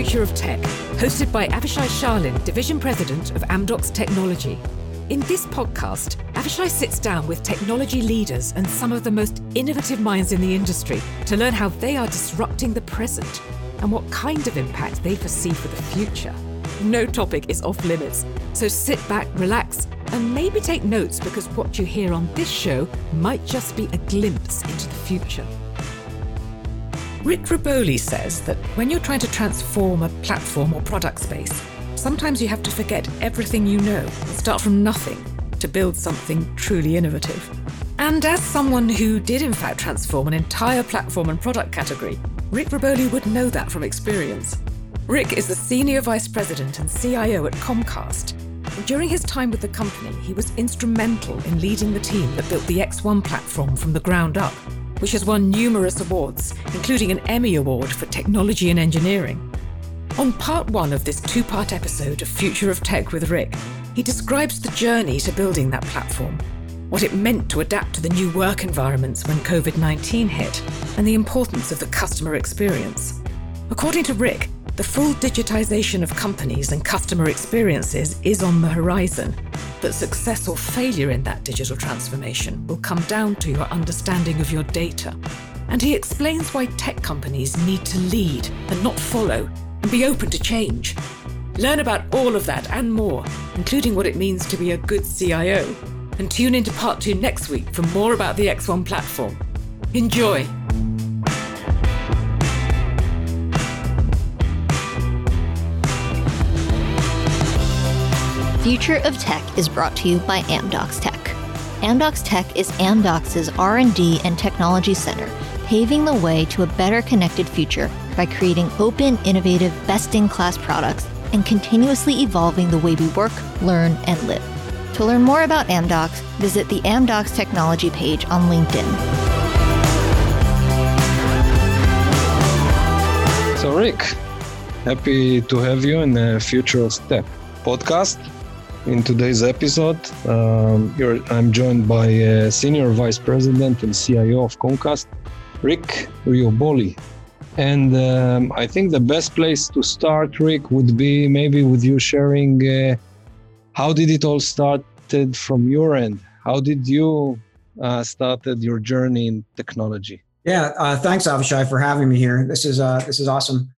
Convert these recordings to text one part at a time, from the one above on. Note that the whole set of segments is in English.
Future of Tech, hosted by Avishai Sharlin, Division President of Amdocs Technology. In this podcast, Avishai sits down with technology leaders and some of the most innovative minds in the industry to learn how they are disrupting the present and what kind of impact they foresee for the future. No topic is off limits, so sit back, relax, and maybe take notes because what you hear on this show might just be a glimpse into the future. Rick Rioboli says that when you're trying to transform a platform or product space, sometimes you have to forget everything you know and start from nothing to build something truly innovative. And as someone who did in fact transform an entire platform and product category, Rick Rioboli would know that from experience. Rick is the Senior Vice President and CIO at Comcast. During his time with the company, he was instrumental in leading the team that built the X1 platform from the ground up which has won numerous awards, including an Emmy Award for Technology and Engineering. On part one of this two part episode of Future of Tech with Rick, he describes the journey to building that platform, what it meant to adapt to the new work environments when COVID 19 hit, and the importance of the customer experience. According to Rick, the full digitization of companies and customer experiences is on the horizon, but success or failure in that digital transformation will come down to your understanding of your data. And he explains why tech companies need to lead and not follow and be open to change. Learn about all of that and more, including what it means to be a good CIO. And tune into part two next week for more about the X1 platform. Enjoy! Future of Tech is brought to you by Amdocs Tech. Amdocs Tech is Amdocs' R&D and technology center, paving the way to a better connected future by creating open, innovative, best-in-class products and continuously evolving the way we work, learn, and live. To learn more about Amdocs, visit the Amdocs Technology page on LinkedIn. So, Rick, happy to have you in the Future of Tech podcast. In today's episode, um, I'm joined by uh, Senior Vice President and CIO of Comcast, Rick Rioboli. And um, I think the best place to start, Rick, would be maybe with you sharing uh, how did it all started from your end? How did you uh, started your journey in technology? Yeah, uh, thanks, Avishai, for having me here. This is uh, this is awesome.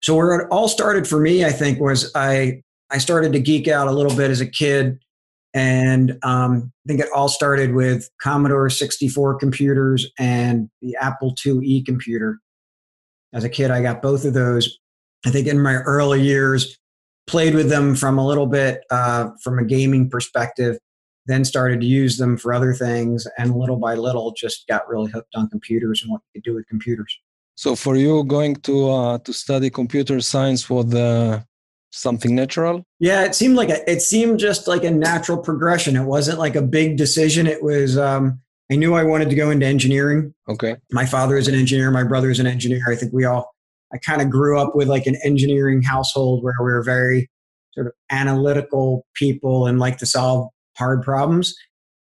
So where it all started for me, I think, was I I started to geek out a little bit as a kid. And um, I think it all started with Commodore 64 computers and the Apple IIe computer. As a kid, I got both of those. I think in my early years, played with them from a little bit uh, from a gaming perspective, then started to use them for other things, and little by little just got really hooked on computers and what you could do with computers. So, for you, going to uh, to study computer science was the something natural? Yeah, it seemed like a, it seemed just like a natural progression. It wasn't like a big decision. It was um, I knew I wanted to go into engineering. Okay. My father is an engineer. My brother is an engineer. I think we all. I kind of grew up with like an engineering household where we were very sort of analytical people and like to solve hard problems.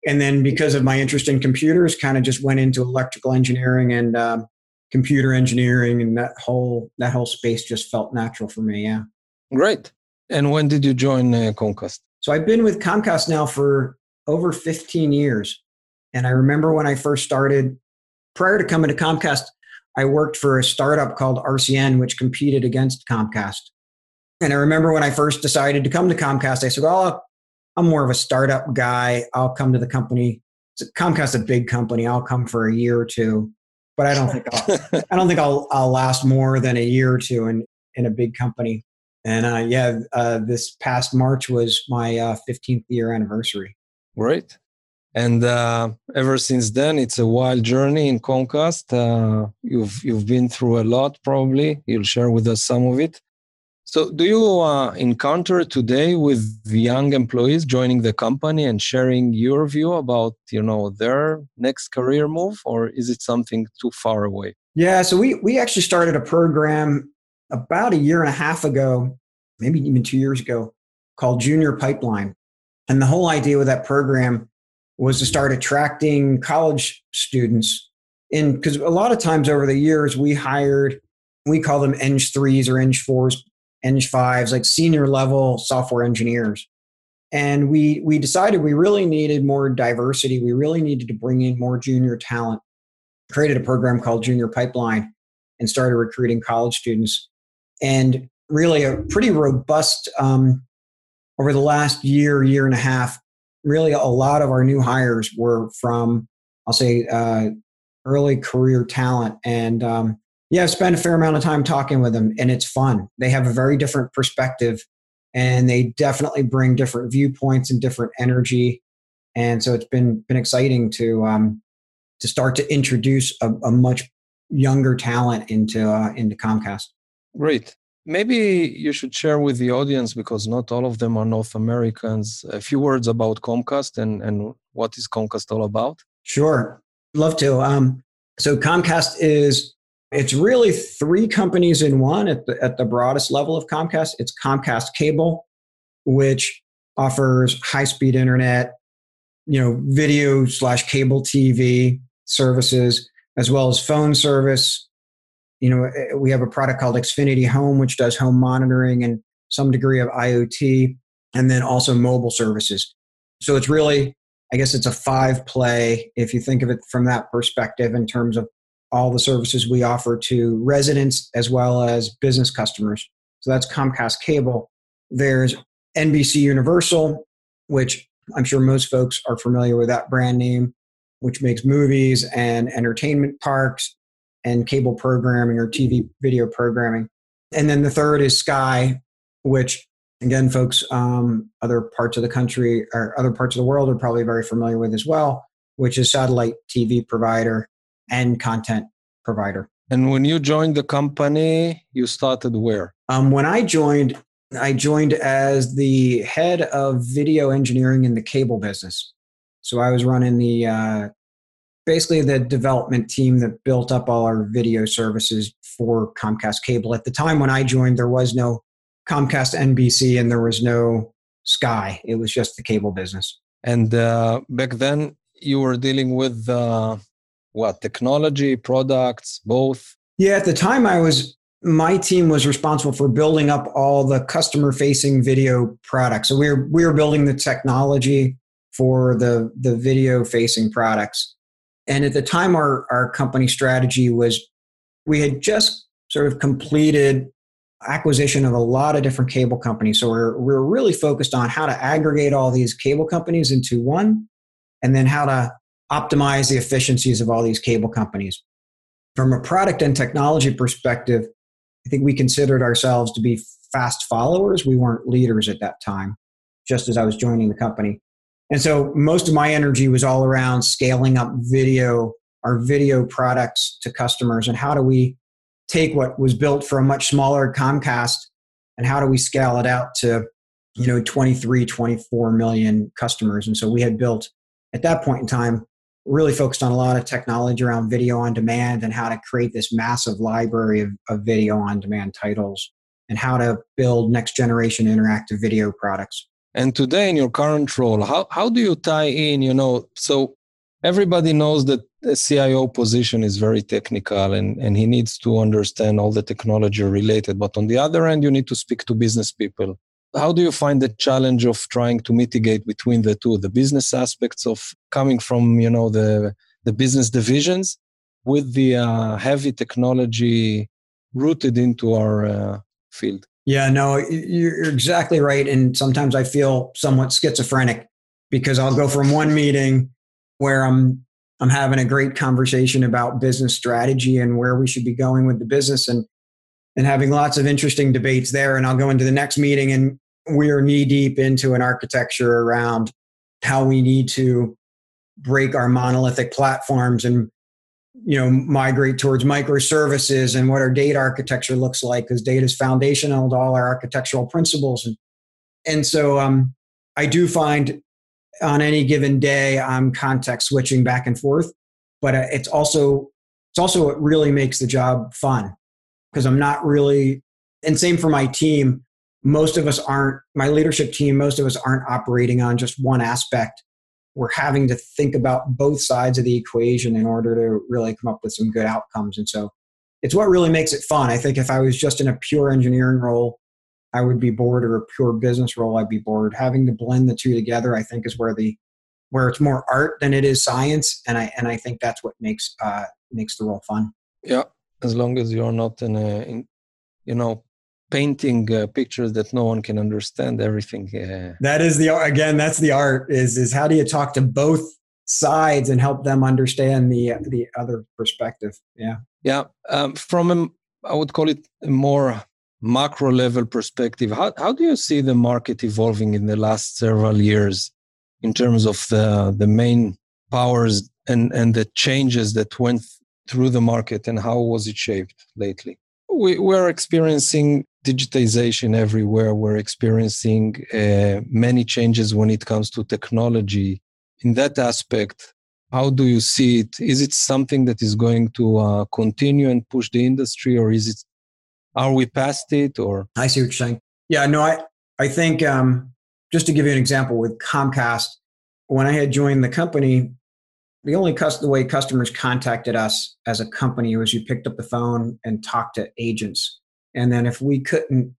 And then because of my interest in computers, kind of just went into electrical engineering and um, computer engineering, and that whole that whole space just felt natural for me. Yeah. Great. And when did you join uh, Comcast? So I've been with Comcast now for over 15 years. And I remember when I first started, prior to coming to Comcast, I worked for a startup called RCN, which competed against Comcast. And I remember when I first decided to come to Comcast, I said, "Oh, I'm more of a startup guy. I'll come to the company. Comcast's a big company. I'll come for a year or two, but I don't think I'll, I don't think I'll, I'll last more than a year or two in, in a big company. And uh, yeah, uh, this past March was my uh, 15th year anniversary. Great. And uh, ever since then, it's a wild journey in Comcast. Uh, you've you've been through a lot, probably. You'll share with us some of it. So, do you uh, encounter today with young employees joining the company and sharing your view about you know their next career move, or is it something too far away? Yeah, so we we actually started a program about a year and a half ago, maybe even two years ago, called Junior Pipeline. And the whole idea with that program was to start attracting college students in because a lot of times over the years we hired we call them Eng 3s or Eng 4s, Eng 5s, like senior level software engineers. And we, we decided we really needed more diversity. We really needed to bring in more junior talent. Created a program called Junior Pipeline and started recruiting college students. And really a pretty robust, um, over the last year, year and a half, really a lot of our new hires were from, I'll say, uh, early career talent. And um, yeah, I've spent a fair amount of time talking with them, and it's fun. They have a very different perspective, and they definitely bring different viewpoints and different energy. And so it's been been exciting to um, to start to introduce a, a much younger talent into uh, into Comcast. Great. Maybe you should share with the audience because not all of them are North Americans. A few words about Comcast and and what is Comcast all about. Sure, love to. Um, so Comcast is it's really three companies in one at the, at the broadest level of Comcast. It's Comcast Cable, which offers high speed internet, you know, video slash cable TV services, as well as phone service. You know, eh, we have a product called Xfinity Home, which does home monitoring and some degree of IoT, and then also mobile services. So it's really, I guess it's a five play if you think of it from that perspective in terms of all the services we offer to residents as well as business customers. So that's Comcast Cable. There's NBC Universal, which I'm sure most folks are familiar with that brand name, which makes movies and entertainment parks and cable programming or TV video programming. And then the third is Sky, which again, folks, um, other parts of the country or other parts of the world are probably very familiar with as well, which is satellite TV provider and content provider. And when you joined the company, you started where? Um, when I joined, I joined as the head of video engineering in the cable business. So I was running the uh, basically the development team that built up all our video services for Comcast Cable. At the time when I joined, there was no Comcast NBC and there was no Sky. It was just the cable business. And uh, back then, you were dealing with uh, what technology products both yeah at the time i was my team was responsible for building up all the customer facing video products so we were we were building the technology for the the video facing products and at the time our our company strategy was we had just sort of completed acquisition of a lot of different cable companies so we're, we're really focused on how to aggregate all these cable companies into one and then how to optimize the efficiencies of all these cable companies. From a product and technology perspective, I think we considered ourselves to be fast followers. We weren't leaders at that time, just as I was joining the company. And so most of my energy was all around scaling up video, our video products to customers, and how do we take what was built for a much smaller Comcast and how do we scale it out to, you know, 23, 24 million customers. And so we had built at that point in time really focused on a lot of technology around video on demand and how to create this massive library of, of video on demand titles and how to build next generation interactive video products. And today, in your current role, how, how do you tie in? You know, so everybody knows that the CIO position is very technical and, and he needs to understand all the technology related. But on the other end, you need to speak to business people how do you find the challenge of trying to mitigate between the two the business aspects of coming from you know the the business divisions with the uh, heavy technology rooted into our uh, field yeah no you're exactly right and sometimes i feel somewhat schizophrenic because i'll go from one meeting where i'm i'm having a great conversation about business strategy and where we should be going with the business and and having lots of interesting debates there. And I'll go into the next meeting and we're knee deep into an architecture around how we need to break our monolithic platforms and you know migrate towards microservices and what our data architecture looks like because data is foundational to all our architectural principles and and so um, i do find on any given day i'm context switching back and forth but uh, it's also it's also what really makes the job fun because I'm not really, and same for my team. Most of us aren't, my leadership team, most of us aren't operating on just one aspect. We're having to think about both sides of the equation in order to really come up with some good outcomes. And so it's what really makes it fun. I think if I was just in a pure engineering role, I would be bored, or a pure business role, I'd be bored. Having to blend the two together, I think, is where the where it's more art than it is science, and I and I think that's what makes uh, makes the role fun. Yeah, as long as you're not in a, in, you know, painting uh, pictures that no one can understand everything. Uh, that is the again, that's the art. Is is how do you talk to both sides and help them understand the the other perspective? Yeah, yeah. Um, from a, I would call it a more macro level perspective. How how do you see the market evolving in the last several years in terms of the the main powers and and the changes that went through the market and how was it shaped lately? We, we're experiencing digitization everywhere. We're experiencing uh, many changes when it comes to technology. In that aspect, how do you see it? Is it something that is going to uh, continue and push the industry, or is it? Are we past it? Or I see what you're saying. Yeah, no, I I think um, just to give you an example with Comcast, when I had joined the company, the only cus- the way customers contacted us as a company was you picked up the phone and talked to agents. And then if we couldn't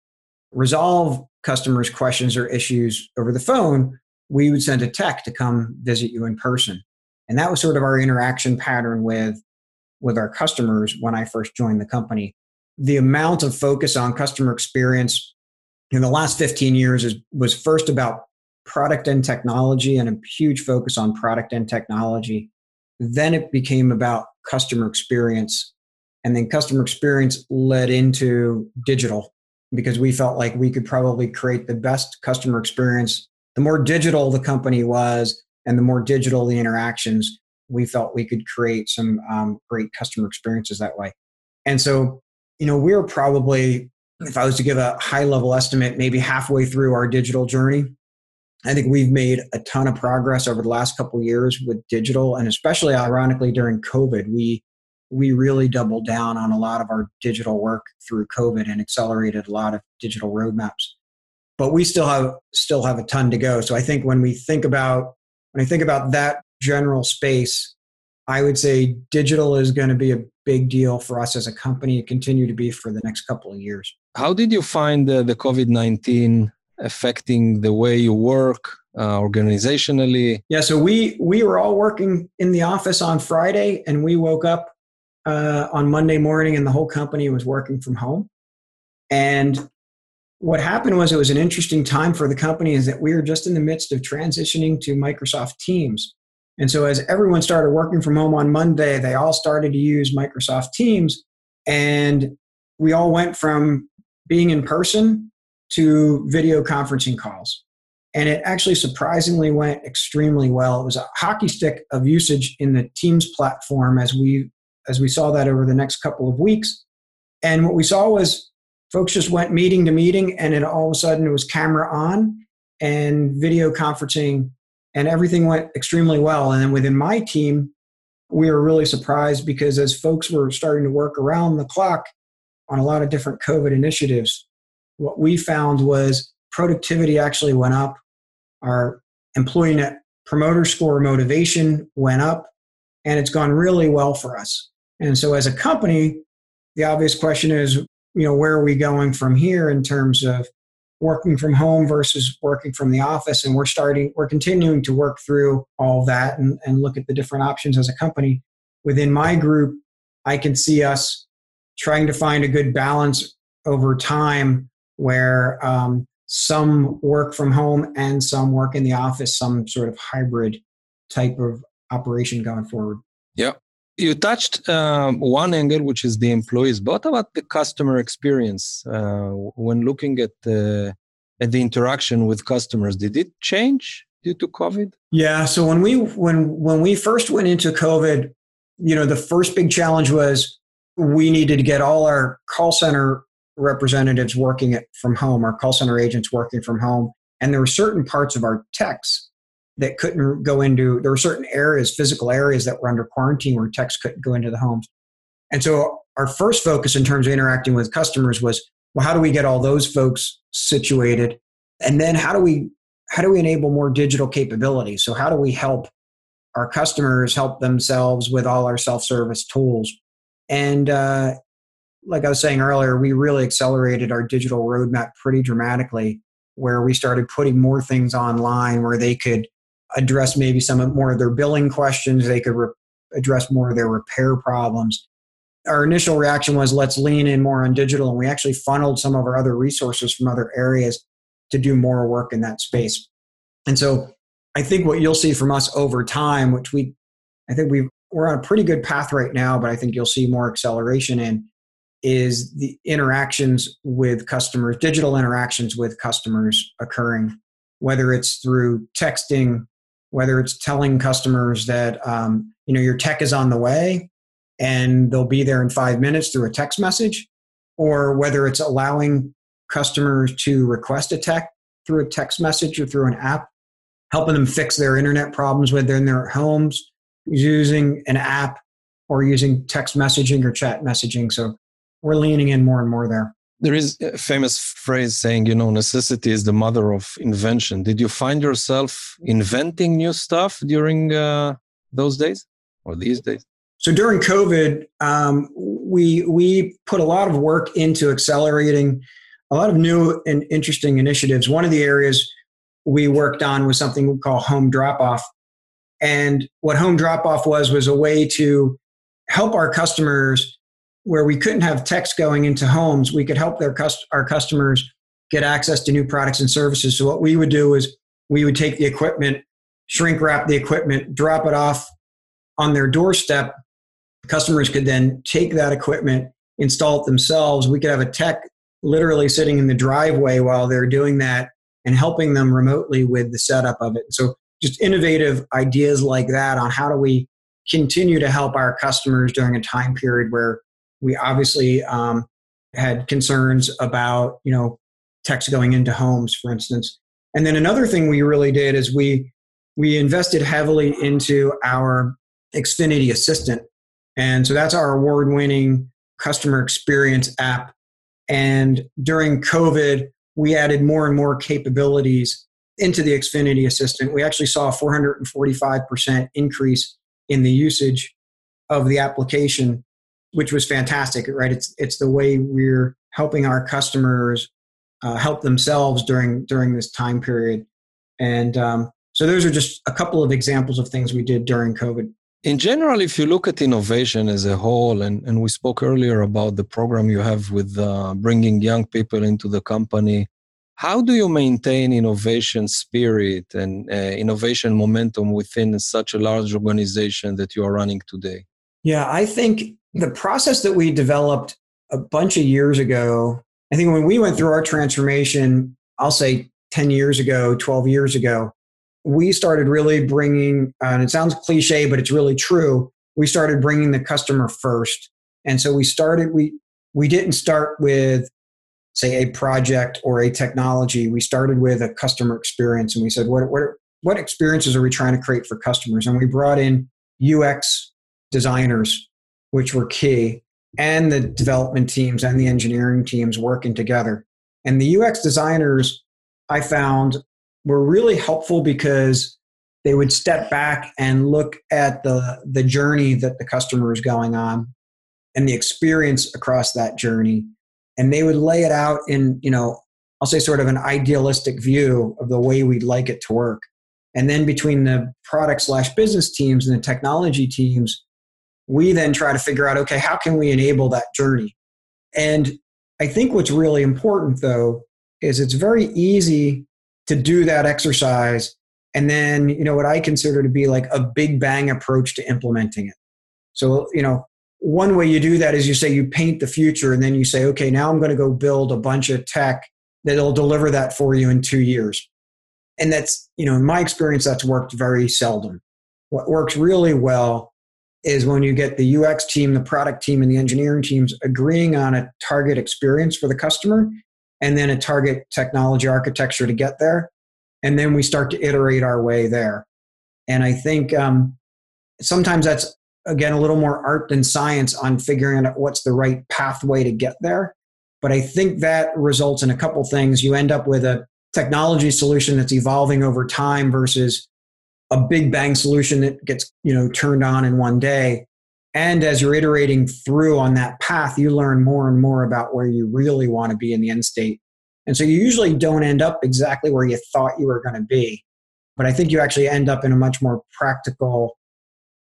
resolve customers' questions or issues over the phone, we would send a tech to come visit you in person. And that was sort of our interaction pattern with, with our customers when I first joined the company. The amount of focus on customer experience in the last 15 years is, was first about product and technology and a huge focus on product and technology. Then it became about customer experience. And then customer experience led into digital because we felt like we could probably create the best customer experience. The more digital the company was and the more digital the interactions, we felt we could create some um, great customer experiences that way. And so, you know, we're probably, if I was to give a high level estimate, maybe halfway through our digital journey. I think we've made a ton of progress over the last couple years with digital, and especially ironically during COVID, we we really doubled down on a lot of our digital work through COVID and accelerated a lot of digital roadmaps. But we still have still have a ton to go. So I think when we think about when I think about that general space, I would say digital is going to be a big deal for us as a company to continue to be for the next couple of years. How did you find the, the COVID 19 affecting the way you work uh, organizationally? Yeah, so we we were all working in the office on Friday, and we woke up uh, on Monday morning, and the whole company was working from home. And what happened was it was an interesting time for the company is that we were just in the midst of transitioning to Microsoft Teams. And so as everyone started working from home on Monday, they all started to use Microsoft Teams and we all went from being in person to video conferencing calls. And it actually surprisingly went extremely well. It was a hockey stick of usage in the Teams platform as we as we saw that over the next couple of weeks. And what we saw was folks just went meeting to meeting and then all of a sudden it was camera on and video conferencing and everything went extremely well. And then within my team, we were really surprised because as folks were starting to work around the clock on a lot of different COVID initiatives, what we found was productivity actually went up. Our employee net promoter score motivation went up, and it's gone really well for us. And so, as a company, the obvious question is, you know, where are we going from here in terms of working from home versus working from the office? And we're starting, we're continuing to work through all that and, and look at the different options as a company. Within my group, I can see us trying to find a good balance over time where um, some work from home and some work in the office, some sort of hybrid type of operation going forward. Yeah. You touched um, one angle, which is the employees. But what about the customer experience uh, when looking at the at the interaction with customers? Did it change due to COVID? Yeah. So when we when when we first went into COVID, you know, the first big challenge was we needed to get all our call center representatives working from home, our call center agents working from home. And there were certain parts of our techs that couldn't go into, there were certain areas, physical areas that were under quarantine where techs couldn't go into the homes. And so our first focus in terms of interacting with customers was, well, how do we get all those folks situated? And then how do we how do we enable more digital capabilities? So how do we help our customers help themselves with all our self-service tools? And uh, like I was saying earlier, we really accelerated our digital roadmap pretty dramatically, where we started putting more things online where they could address maybe some of more of their billing questions. They could re- address more of their repair problems. Our initial reaction was let's lean in more on digital, and we actually funneled some of our other resources from other areas to do more work in that space. And so I think what you'll see from us over time, which we, I think we we're on a pretty good path right now, but I think you'll see more acceleration in, is the interactions with customers, digital interactions with customers occurring, whether it's through texting, whether it's telling customers that um, you know your tech is on the way and they'll be there in five minutes through a text message, or whether it's allowing customers to request a tech through a text message or through an app, helping them fix their internet problems within their homes using an app or using text messaging or chat messaging. So we're leaning in more and more there. There is a famous phrase saying, you know, necessity is the mother of invention. Did you find yourself inventing new stuff during uh, those days or these days? So during COVID, um, we we put a lot of work into accelerating a lot of new and interesting initiatives. One of the areas we worked on was something we call home drop off, and what home drop off was was a way to help our customers where we couldn't have techs going into homes. We could help their our customers get access to new products and services. So what we would do is we would take the equipment, shrink wrap the equipment, drop it off on their doorstep. Customers could then take that equipment, install it themselves. We could have a tech literally sitting in the driveway while they're doing that and helping them remotely with the setup of it. So just innovative ideas like that on how do we continue to help our customers during a time period where we obviously um, had concerns about you know techs going into homes for instance. And then another thing we really did is we we invested heavily into our xfinity assistant. And so that's our award winning customer experience app. And during covid we added more and more capabilities into the Xfinity Assistant, we actually saw a 445% increase in the usage of the application, which was fantastic, right? It's, it's the way we're helping our customers uh, help themselves during, during this time period. And um, so those are just a couple of examples of things we did during COVID. In general, if you look at innovation as a whole, and, and we spoke earlier about the program you have with uh, bringing young people into the company, how do you maintain innovation spirit and uh, innovation momentum within such a large organization that you are running today? Yeah, I think the process that we developed a bunch of years ago, I think when we went through our transformation, I'll say 10 years ago, 12 years ago, we started really bringing, uh, and it sounds cliche, but it's really true. We started bringing the customer first. And so we started, we, we didn't start with say a project or a technology, we started with a customer experience and we said, what, what, what experiences are we trying to create for customers? And we brought in UX designers, which were key, and the development teams and the engineering teams working together. And the UX designers, I found, were really helpful because they would step back and look at the, the journey that the customer is going on and the experience across that journey and they would lay it out in you know i'll say sort of an idealistic view of the way we'd like it to work and then between the product slash business teams and the technology teams we then try to figure out okay how can we enable that journey and i think what's really important though is it's very easy to do that exercise and then you know what i consider to be like a big bang approach to implementing it so you know one way you do that is you say you paint the future and then you say, okay, now I'm going to go build a bunch of tech that'll deliver that for you in two years. And that's, you know, in my experience, that's worked very seldom. What works really well is when you get the UX team, the product team, and the engineering teams agreeing on a target experience for the customer and then a target technology architecture to get there. And then we start to iterate our way there. And I think um, sometimes that's again a little more art than science on figuring out what's the right pathway to get there but i think that results in a couple things you end up with a technology solution that's evolving over time versus a big bang solution that gets you know turned on in one day And as you're iterating through on that path, you learn more and more about where you really want to be in the end state. And so you usually don't end up exactly where you thought you were going to be. But I think you actually end up in a much more practical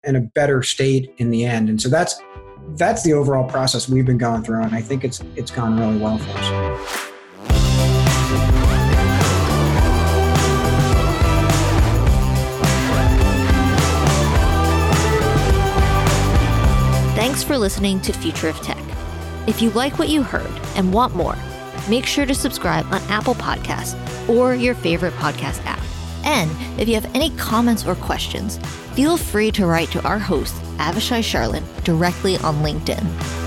and a better state in the end. And so that's that's the overall process we've been going through, and I think it's it's gone really well for us. For listening to Future of Tech. If you like what you heard and want more, make sure to subscribe on Apple Podcasts or your favorite podcast app. And if you have any comments or questions, feel free to write to our host, Avishai Sharlin, directly on LinkedIn.